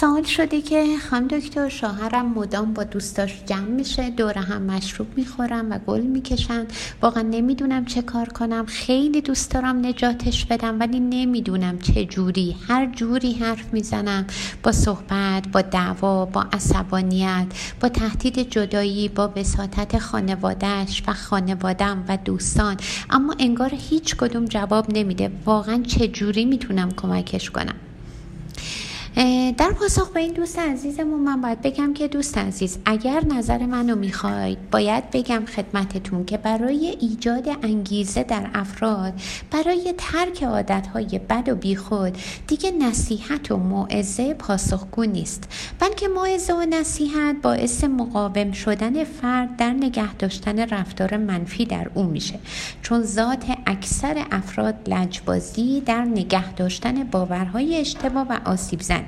سوال شده که خانم دکتر شوهرم مدام با دوستاش جمع میشه دور هم مشروب می‌خورم و گل می‌کشن. واقعا نمی‌دونم چه کار کنم. خیلی دوست دارم نجاتش بدم ولی نمی‌دونم چه جوری. هر جوری حرف می‌زنم با صحبت با دعوا با عصبانیت با تهدید جدایی با وساطت خانوادهش و خانوادم و دوستان. اما انگار هیچ کدوم جواب نمیده. واقعا چه جوری می‌تونم کمکش کنم؟ در پاسخ به این دوست عزیزمون من باید بگم که دوست عزیز اگر نظر منو می‌خواید باید بگم خدمتتون که برای ایجاد انگیزه در افراد برای ترک عادتهای بد و بیخود دیگه نصیحت و موعظه پاسخگو نیست. بلکه موعظه و نصیحت باعث مقاوم شدن فرد در نگه داشتن رفتار منفی در او میشه. چون ذات اکثر افراد لجبازی در نگه داشتن باورهای اشتباه و آسیب زن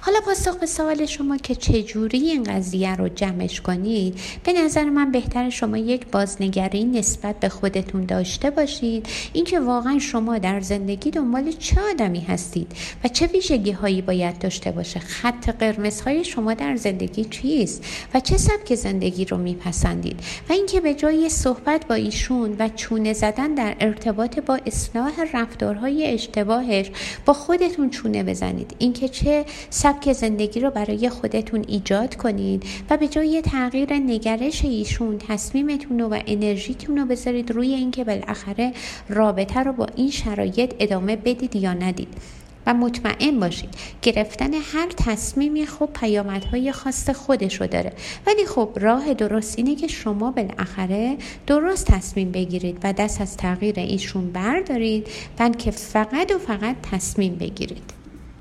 حالا پاسخ به سوال شما که چجوری این قضیه رو جمعش کنید؟ به نظر من بهتر شما یک بازنگری نسبت به خودتون داشته باشید. اینکه واقعا شما در زندگی دنبال چه آدمی هستید و چه ویژگی هایی باید داشته باشه؟ خط قرمز های شما در زندگی چیست و چه سبک زندگی رو میپسندید؟ و اینکه به جای صحبت با ایشون و چونه زدن در ارتباط با اصلاح رفتارهای اشتباهش با خودتون چونه بزنید. اینکه چه سبک زندگی رو برای خودتون ایجاد کنید و به جای تغییر نگرش ایشون تصمیمتون رو و انرژیتون رو بذارید روی اینکه بالاخره رابطه رو با این شرایط ادامه بدید یا ندید. و مطمئن باشید گرفتن هر تصمیمی خب پیامدهای خاص خودش رو داره. ولی خب راه درست اینه که شما بالاخره درست تصمیم بگیرید و دست از تغییر ایشون بردارید بلکه فقط و فقط تصمیم بگیرید.